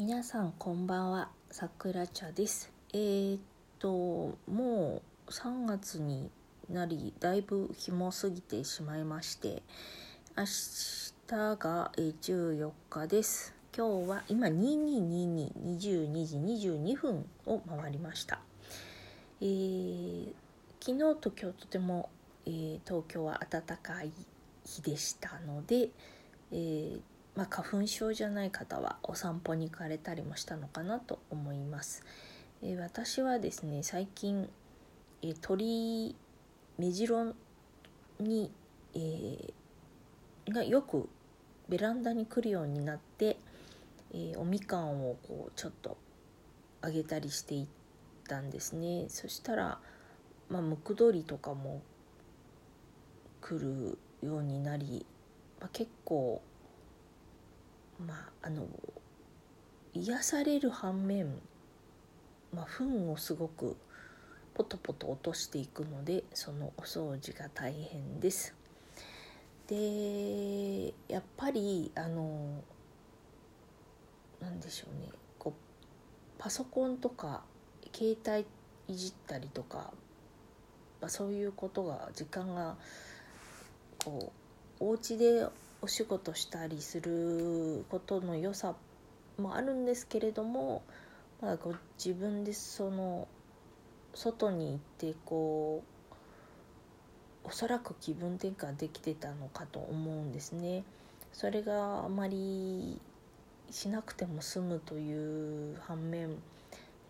皆さんこんばんはさくら茶です。えー、っともう3月になりだいぶ日も過ぎてしまいまして明日が14日です。今日は今222222時22分を回りました。えー、昨日と今日とても、えー、東京は暖かい日でしたので、えーまあ、花粉症じゃない方はお散歩に行かれたりもしたのかなと思います。えー、私はですね最近、えー、鳥目白に、えー、がよくベランダに来るようになって、えおみかんをこうちょっとあげたりしていったんですね。そしたら、まあ、ムクドリとかも来るようになり、まあ、結構まああの癒される反面、まあ、糞をすごくポトポト落としていくのでそのお掃除が大変です。でやっぱりあのなんでしょうねこうパソコンとか携帯いじったりとか、まあ、そういうことが時間がこうお家でお仕事したりすることの良さもあるんですけれども、まあ、ご自分でその外に行ってこうおそらく気分転換できてたのかと思うんですね。それがあまりしなくても済むという反面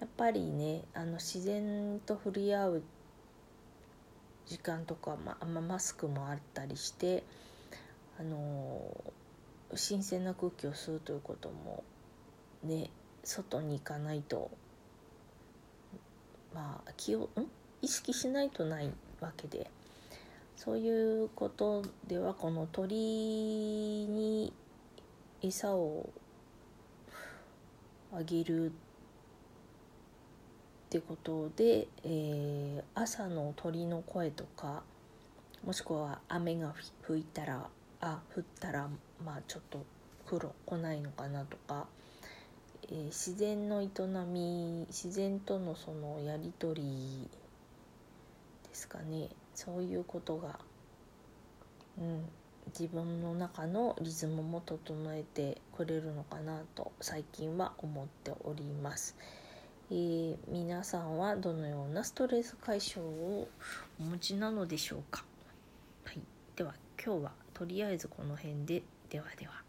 やっぱりねあの自然と触れ合う時間とか、まあ、マスクもあったりしてあの新鮮な空気を吸うということもね外に行かないとまあ気をん？意識しないとないわけでそういうことではこの鳥に餌をあげるってことで、えー、朝の鳥の声とかもしくは雨が吹いたらあ降ったらまあちょっと風呂来ないのかなとか、えー、自然の営み自然とのそのやり取りですかね。そういうことが、うん、自分の中のリズムも整えてくれるのかなと最近は思っております。えー、皆さんはどのようなストレス解消をお持ちなのでしょうか、はい、では今日はとりあえずこの辺でではでは。